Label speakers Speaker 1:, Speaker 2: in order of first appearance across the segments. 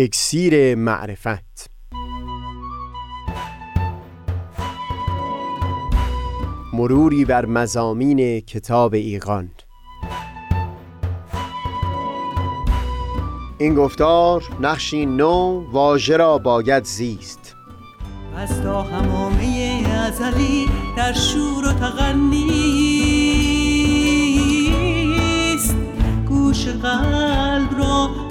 Speaker 1: اکسیر معرفت. مروری بر مزامین کتاب ایقان این گفتار نقشی نو واژه را باید زیست.
Speaker 2: از تا همامه ازلی در شور و تغنیست گوش قلب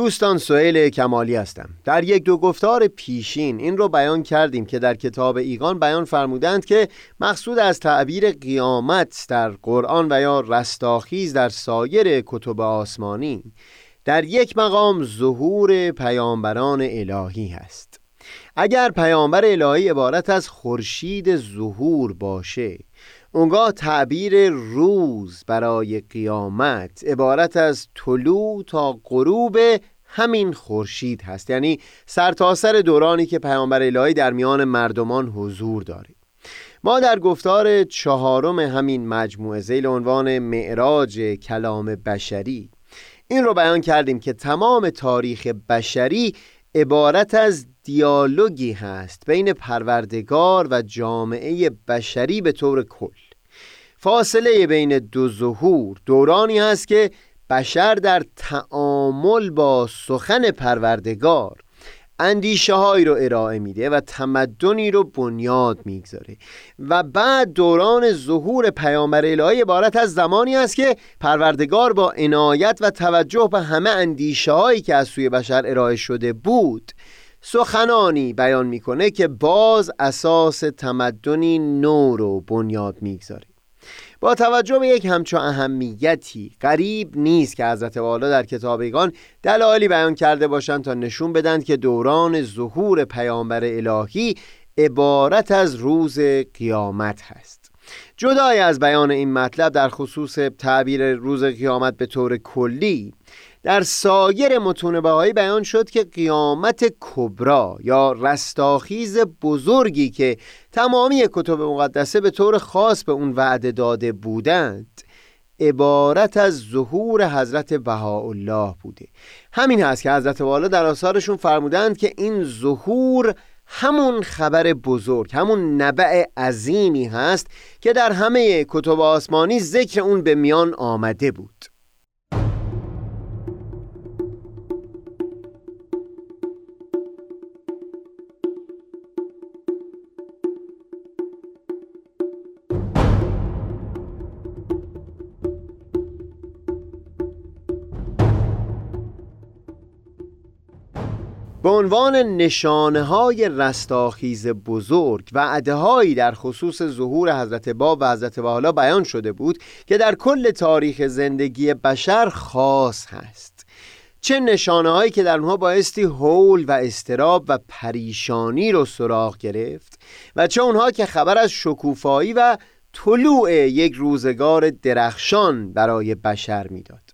Speaker 1: دوستان سهیل کمالی هستم. در یک دو گفتار پیشین این رو بیان کردیم که در کتاب ایقان بیان فرمودند که مقصود از تعبیر قیامت در قرآن و یا رستاخیز در سایر کتب آسمانی در یک مقام ظهور پیامبران الهی هست. اگر پیامبر الهی عبارت از خورشید ظهور باشه اونگاه تعبیر روز برای قیامت عبارت از طلوع تا غروب همین خورشید هست. یعنی سرتاسر سر دورانی که پیامبر الهی در میان مردمان حضور داره. ما در گفتار چهارم همین مجموعه زیل عنوان معراج کلام بشری این رو بیان کردیم که تمام تاریخ بشری عبارت از دیالوگی هست بین پروردگار و جامعه بشری به طور کل. فاصله بین دو ظهور دورانی هست که بشر در تعامل با سخن پروردگار اندیشه هایی رو ارائه میده و تمدنی رو بنیاد می‌گذاره. و بعد دوران ظهور پیامبر الهی عبارت از زمانی است که پروردگار با عنایت و توجه به همه اندیشه هایی که از سوی بشر ارائه شده بود سخنانی بیان می‌کنه که باز اساس تمدنی نو رو بنیاد می‌گذاره با توجه به یک همچو اهمیتی قریب نیست که حضرت والا در کتابیگان دلایلی بیان کرده باشند تا نشون بدن که دوران ظهور پیامبر الهی عبارت از روز قیامت هست. جدای از بیان این مطلب در خصوص تعبیر روز قیامت به طور کلی در سایر متون بهایی بیان شد که قیامت کبرا یا رستاخیز بزرگی که تمامی کتب مقدسه به طور خاص به اون وعده داده بودند عبارت از ظهور حضرت بهاءالله بوده. همین هست که حضرت والا در آثارشون فرمودند که این ظهور همون خبر بزرگ همون نبع عظیمی هست که در همه کتب آسمانی ذکر اون به میان آمده بود. به عنوان نشانه های رستاخیز بزرگ و عدههایی در خصوص ظهور حضرت باب و حضرت والا بیان شده بود که در کل تاریخ زندگی بشر خاص هست. چه نشانه هایی که در اونها بایستی حول و استراب و پریشانی رو سراغ گرفت و چه اونها که خبر از شکوفایی و طلوع یک روزگار درخشان برای بشر می‌داد.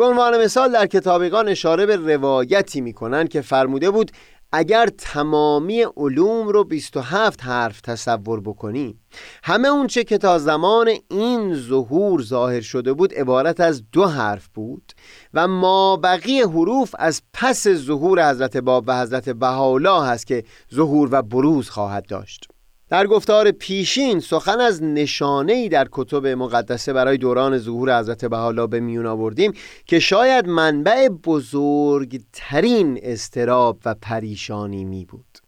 Speaker 1: به عنوان مثال در کتابیگان اشاره به روایتی می‌کنن که فرموده بود اگر تمامی علوم رو 27 حرف تصور بکنیم همه اونچه که تا زمان این ظهور ظاهر شده بود عبارت از دو حرف بود و ما بقیه حروف از پس ظهور حضرت باب و حضرت بهاءالله هست که ظهور و بروز خواهد داشت. در گفتار پیشین سخن از نشانه ای در کتب مقدسه برای دوران ظهور حضرت بحالا به میون آوردیم که شاید منبع بزرگترین استراب و پریشانی می بود.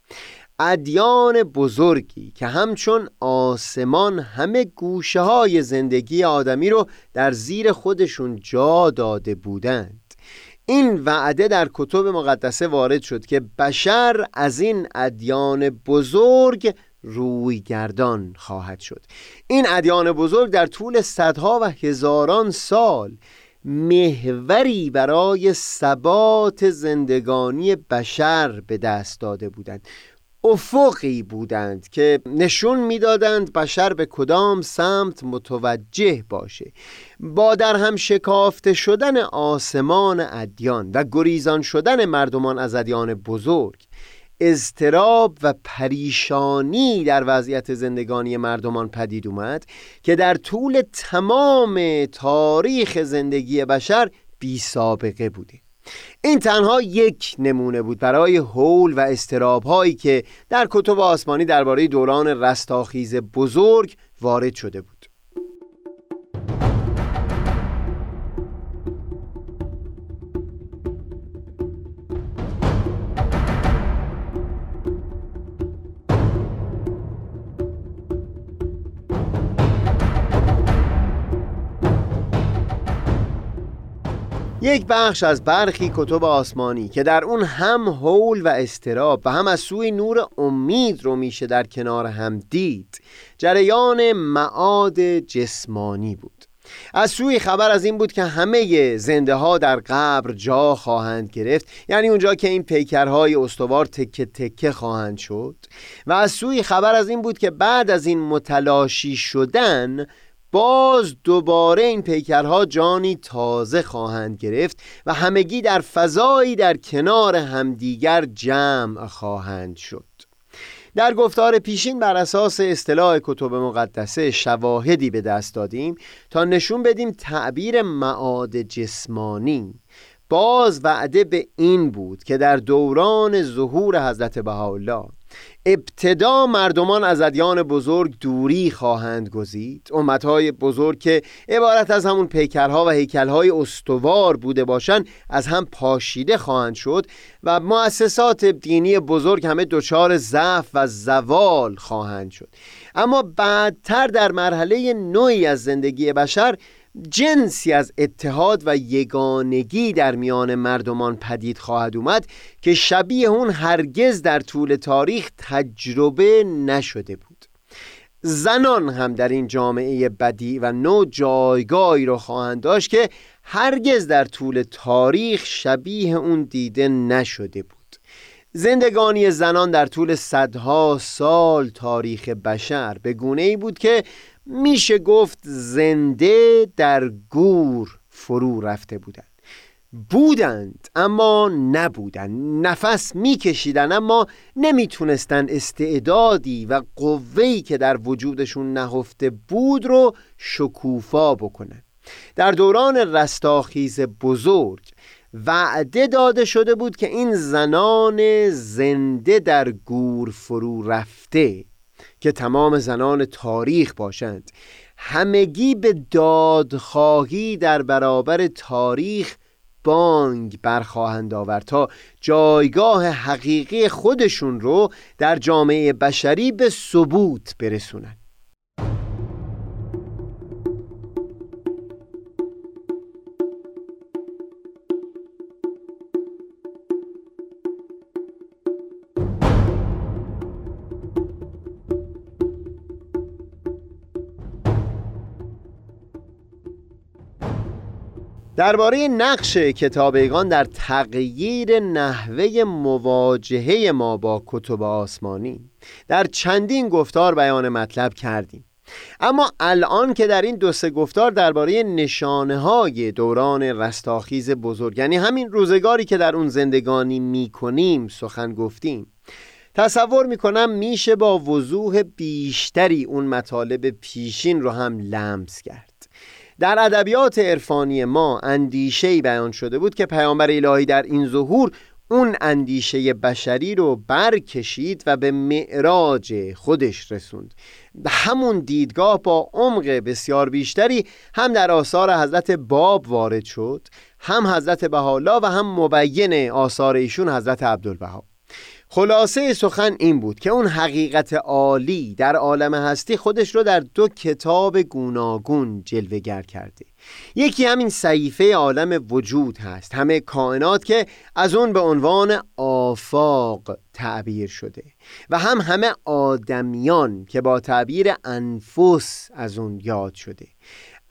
Speaker 1: ادیان بزرگی که همچون آسمان همه گوشه های زندگی آدمی رو در زیر خودشون جا داده بودند. این وعده در کتب مقدسه وارد شد که بشر از این ادیان بزرگ رویگردان خواهد شد. این ادیان بزرگ در طول صدها و هزاران سال محوری برای ثبات زندگانی بشر به دست داده بودند. افقی بودند که نشون می‌دادند بشر به کدام سمت متوجه باشه. با در هم شکافته شدن آسمان ادیان و گریزان شدن مردمان از ادیان بزرگ اضطراب و پریشانی در وضعیت زندگانی مردمان پدید اومد که در طول تمام تاریخ زندگی بشر بی سابقه بوده. این تنها یک نمونه بود برای حول و استراب هایی که در کتب آسمانی درباره دوران رستاخیز بزرگ وارد شده بود. یک بخش از برخی کتب آسمانی که در اون هم حول و استراب و هم از سوی نور امید رو میشه در کنار هم دید جریان معاد جسمانی بود. از سوی خبر از این بود که همه زنده ها در قبر جا خواهند گرفت یعنی اونجا که این پیکرهای استوار تکه تکه خواهند شد. و از سوی خبر از این بود که بعد از این متلاشی شدن باز دوباره این پیکرها جانی تازه خواهند گرفت و همگی در فضایی در کنار همدیگر جمع خواهند شد. در گفتار پیشین بر اساس اصطلاح کتب مقدسه شواهدی به دست دادیم تا نشون بدیم تعبیر معاد جسمانی. باز وعده به این بود که در دوران ظهور حضرت بهاءالله ابتدا مردمان از ادیان بزرگ دوری خواهند گزید. امتهای بزرگ که عبارت از همون پیکرها و هیکلهای استوار بوده باشند از هم پاشیده خواهند شد و مؤسسات دینی بزرگ همه دچار ضعف و زوال خواهند شد. اما بعدتر در مرحله نوعی از زندگی بشر جنسی از اتحاد و یگانگی در میان مردمان پدید خواهد اومد که شبیه اون هرگز در طول تاریخ تجربه نشده بود. زنان هم در این جامعه بدی و نوع جایگاهی رو خواهند داشت که هرگز در طول تاریخ شبیه اون دیده نشده بود. زندگانی زنان در طول صدها سال تاریخ بشر به گونه ای بود که میشه گفت زنده در گور فرو رفته بودند. بودند اما نبودند. نفس میکشیدن اما نمی‌تونستند استعدادی و قوهی که در وجودشون نهفته بود رو شکوفا بکنن. در دوران رستاخیز بزرگ وعده داده شده بود که این زنان زنده در گور فرو رفته که تمام زنان تاریخ باشند. همگی به دادخواهی در برابر تاریخ بانگ برخواهند آورد تا جایگاه حقیقی خودشون رو در جامعه بشری به ثبوت برسونند درباره نقش کتابیگان در تغییر نحوه مواجهه ما با کتب آسمانی در چندین گفتار بیان مطلب کردیم. اما الان که در این دو سه گفتار درباره نشانه های دوران رستاخیز بزرگ یعنی همین روزگاری که در اون زندگانی می‌کنیم سخن گفتیم تصور می‌کنم میشه با وضوح بیشتری اون مطالب پیشین رو هم لمس کرد. در ادبیات عرفانی ما اندیشه بیان شده بود که پیامبر الهی در این ظهور اون اندیشه بشری رو برکشید و به معراج خودش رسوند. همون دیدگاه با عمق بسیار بیشتری هم در آثار حضرت باب وارد شد هم حضرت بهاءالله و هم مبین آثار ایشون حضرت عبدالبها خلاصه سخن این بود که اون حقیقت عالی در عالم هستی خودش رو در دو کتاب گوناگون جلوگر کرده. یکی همین صحیفه عالم وجود هست همه کائنات که از اون به عنوان آفاق تعبیر شده و هم همه آدمیان که با تعبیر انفس از اون یاد شده.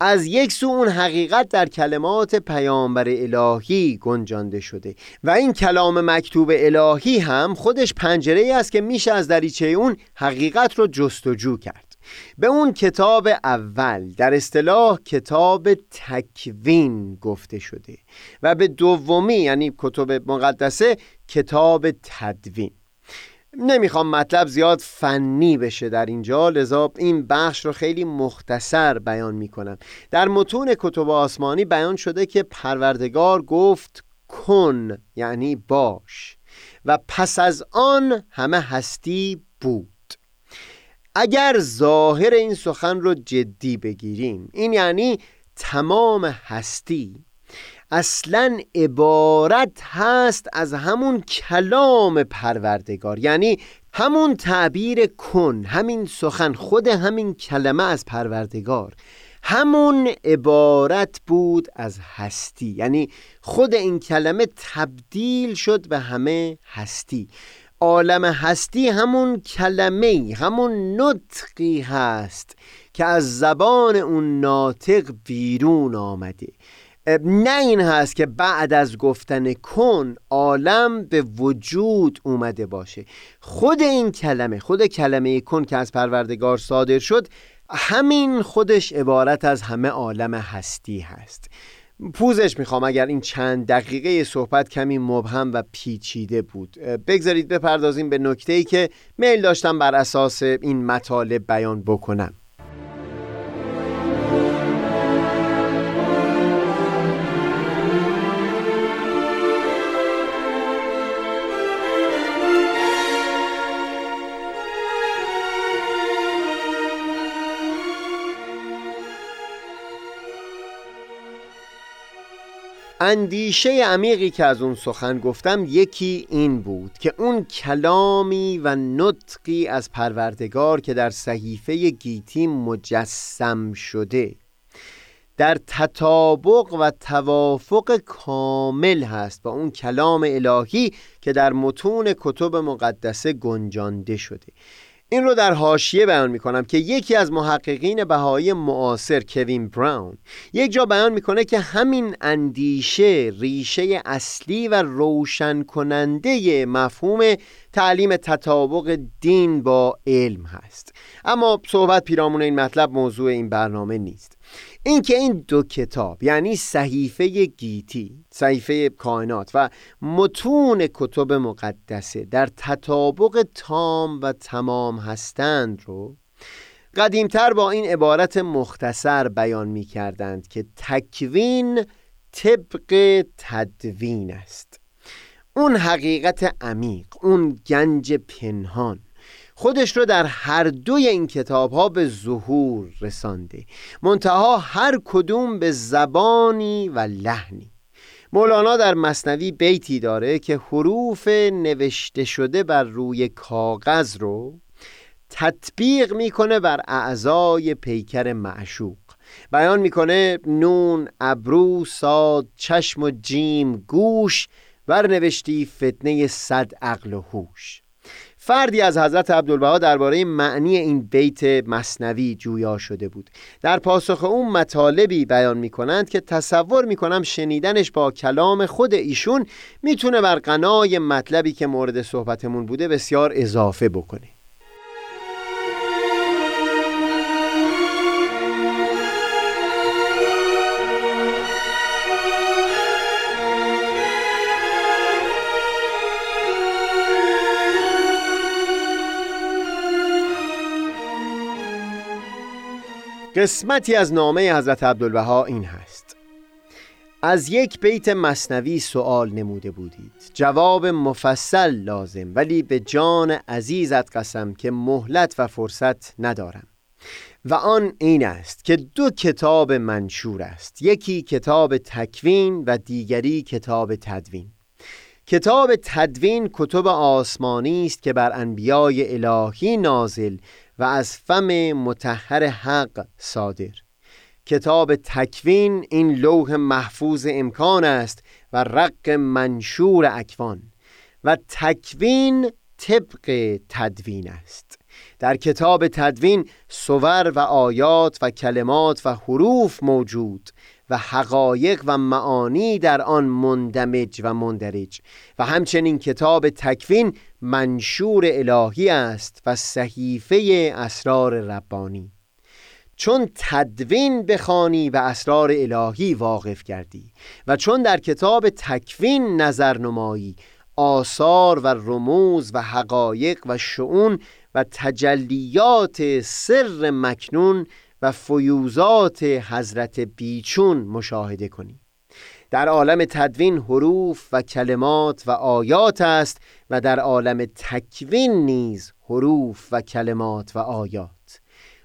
Speaker 1: از یک سو اون حقیقت در کلمات پیامبر الهی گنجانده شده و این کلام مکتوب الهی هم خودش پنجره است که میشه از دریچه اون حقیقت رو جستجو کرد. به اون کتاب اول در اصطلاح کتاب تکوین گفته شده و به دومی یعنی کتب مقدسه کتاب تدوین. نمی‌خوام مطلب زیاد فنی بشه در اینجا لذا این بخش رو خیلی مختصر بیان می‌کنم. در متون کتب آسمانی بیان شده که پروردگار گفت کن یعنی باش و پس از آن همه هستی بود. اگر ظاهر این سخن رو جدی بگیریم این یعنی تمام هستی اصلا عبارت هست از همون کلام پروردگار یعنی همون تعبیر کن همین سخن خود همین کلمه از پروردگار. همون عبارت بود از هستی یعنی خود این کلمه تبدیل شد به همه هستی. عالم هستی همون کلمه همون نطقی هست که از زبان اون ناطق بیرون آمده. نه این هست که بعد از گفتن کن عالم به وجود اومده باشه. خود این کلمه خود کلمه کن که از پروردگار صادر شد همین خودش عبارت از همه عالم هستی هست. پوزش می‌خوام اگر این چند دقیقه صحبت کمی مبهم و پیچیده بود. بگذارید بپردازیم به نکته ای که میل داشتم بر اساس این مطالب بیان بکنم. اندیشه عمیقی که از اون سخن گفتم یکی این بود که اون کلامی و نطقی از پروردگار که در صحیفه گیتی مجسم شده در تطابق و توافق کامل هست با اون کلام الهی که در متون کتب مقدسه گنجانده شده. این رو در حاشیه بیان می‌کنم که یکی از محققین بهایی معاصر کوین براون یک جا بیان می‌کنه که همین اندیشه ریشه اصلی و روشن کننده مفهوم تعلیم تطابق دین با علم هست. اما صحبت پیرامون این مطلب موضوع این برنامه نیست. اینکه این دو کتاب یعنی صحیفه گیتی صحیفه کائنات و متون کتب مقدسه در تطابق تام و تمام هستند رو قدیمتر با این عبارت مختصر بیان می کردند که تکوین طبق تدوین است. اون حقیقت عمیق اون گنج پنهان. خودش رو در هر دوی این کتاب ها به ظهور رسانده. منتها هر کدوم به زبانی و لحنی. مولانا در مصنوی بیتی داره که حروف نوشته شده بر روی کاغذ رو تطبیق می‌کنه بر اعضای پیکر معشوق. بیان می‌کنه نون ابرو ساد چشم و جیم گوش بر نوشتی فتنه صد عقل و هوش. فردی از حضرت عبدالبها درباره معنی این بیت مصنوی جویا شده بود. در پاسخ اون مطالبی بیان می کنند که تصور می کنم شنیدنش با کلام خود ایشون می‌تونه بر قنای مطلبی که مورد صحبتمون بوده بسیار اضافه بکنه. قسمتی از نامه حضرت عبدالبها این هست. از یک بیت مصنوی سوال نموده بودید. جواب مفصل لازم ولی به جان عزیزت قسم که مهلت و فرصت ندارم. و آن این است که دو کتاب منشور است. یکی کتاب تکوین و دیگری کتاب تدوین. کتاب تدوین کتب آسمانی است که بر انبیای الهی نازل و از فم متحر حق صادر. کتاب تکوین این لوح محفوظ امکان است و رق منشور اکوان و تکوین طبق تدوین است. در کتاب تدوین سور و آیات و کلمات و حروف موجود و حقایق و معانی در آن مندمج و مندرج. و همچنین کتاب تکوین منشور الهی است و صحیفه اسرار ربانی. چون تدوین بخوانی و اسرار الهی واقف کردی و چون در کتاب تکوین نظر نمایی آثار و رموز و حقایق و شعون و تجلیات سر مکنون و فیوزات حضرت بیچون مشاهده کنی. در عالم تدوین حروف و کلمات و آیات است و در عالم تکوین نیز حروف و کلمات و آیات.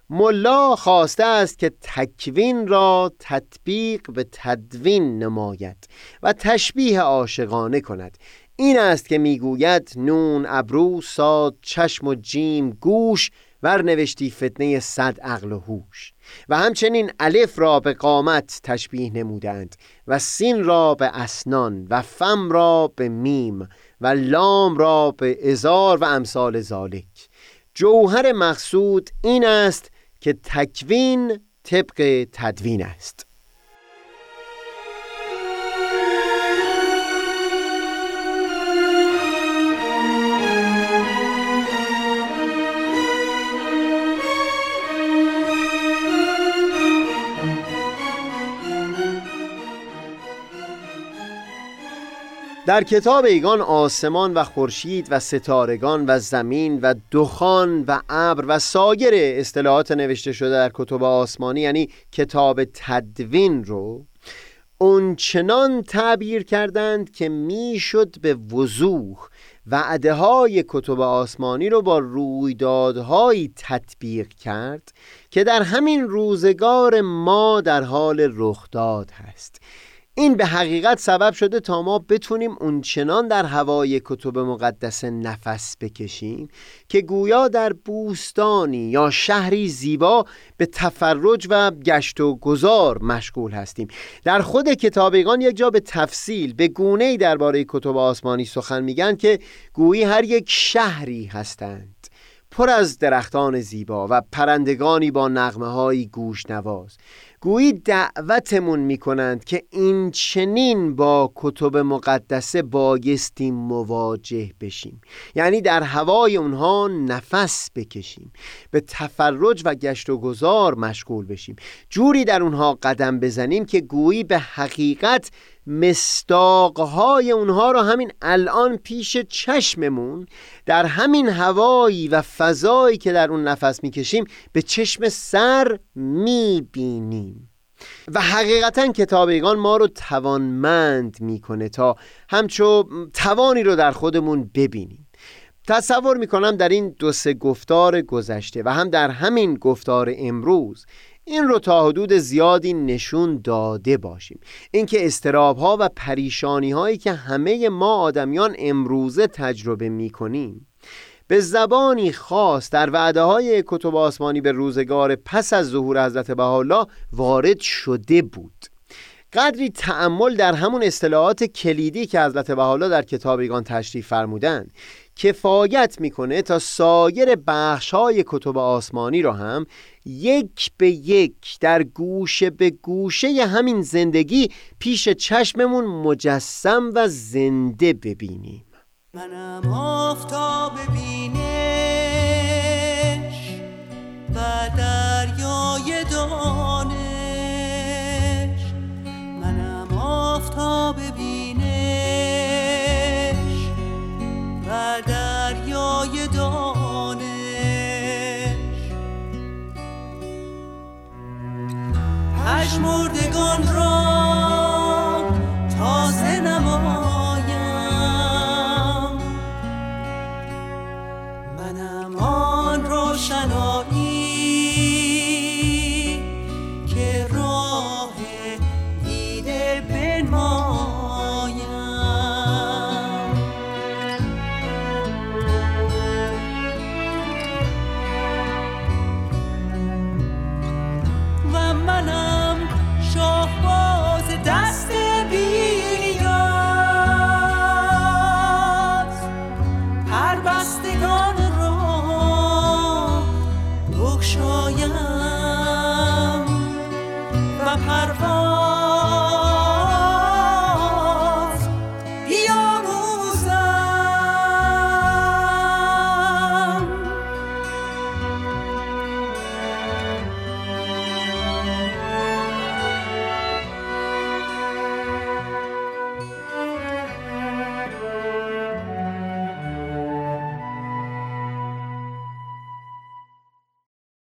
Speaker 1: ملا خواسته است که تکوین را تطبیق به تدوین نماید و تشبیه عاشقانه کند. این است که می‌گوید نون ابرو ساد چشم و جیم گوش ورنوشتی فتنه صد عقل و هوش. و همچنین الف را به قامت تشبیه نمودند و سین را به اسنان و فم را به میم و لام را به ازار و امثال ذالک. جوهر مقصود این است که تکوین طبق تدوین است. در کتاب ایگان آسمان و خورشید و ستارگان و زمین و دخان و ابر و سایر اصطلاحات نوشته شده در کتب آسمانی یعنی کتاب تدوین رو اونچنان تعبیر کردند که می‌شد به وضوح وعده های کتب آسمانی رو با رویدادهایی تطبیق کرد که در همین روزگار ما در حال رخداد هست. این به حقیقت سبب شده تا ما بتونیم اونچنان در هوای کتب مقدسه نفس بکشیم که گویا در بوستانی یا شهری زیبا به تفرج و گشت و گذار مشغول هستیم. در خود کتابیگان یک جا به تفصیل به گونه درباره کتب آسمانی سخن میگن که گویی هر یک شهری هستند. پر از درختان زیبا و پرندگانی با نغمه های گوش نواز گویی دعوتمون می‌کنند که این چنین با کتب مقدسه بایستیم مواجه بشیم. یعنی در هوای اونها نفس بکشیم. به تفرج و گشت و گذار مشغول بشیم. جوری در اونها قدم بزنیم که گویی به حقیقت مستاقهای اونها رو همین الان پیش چشممون در همین هوایی و فضایی که در اون نفس می‌کشیم به چشم سر می‌بینیم. و حقیقتا کتابیگان ما رو توانمند می‌کنه تا همچو توانی رو در خودمون ببینیم. تصور می‌کنم در این دو سه گفتار گذشته و هم در همین گفتار امروز این رو تا حدود زیادی نشون داده باشیم. اینکه استراب ها و پریشانی هایی که همه ما آدمیان امروزه تجربه می کنیم به زبانی خاص در وعده های کتب آسمانی به روزگار پس از ظهور حضرت بهاءالله وارد شده بود. قدری تأمل در همون اصطلاحات کلیدی که حضرت بهاءالله در کتابیگان تشریف فرمودند. کفایت می‌کنه تا سایر بخش های کتب آسمانی رو هم یک به یک در گوشه به گوشه همین زندگی پیش چشممون مجسم و زنده ببینیم.
Speaker 2: منم آفتاب ببینش و پشمردگان را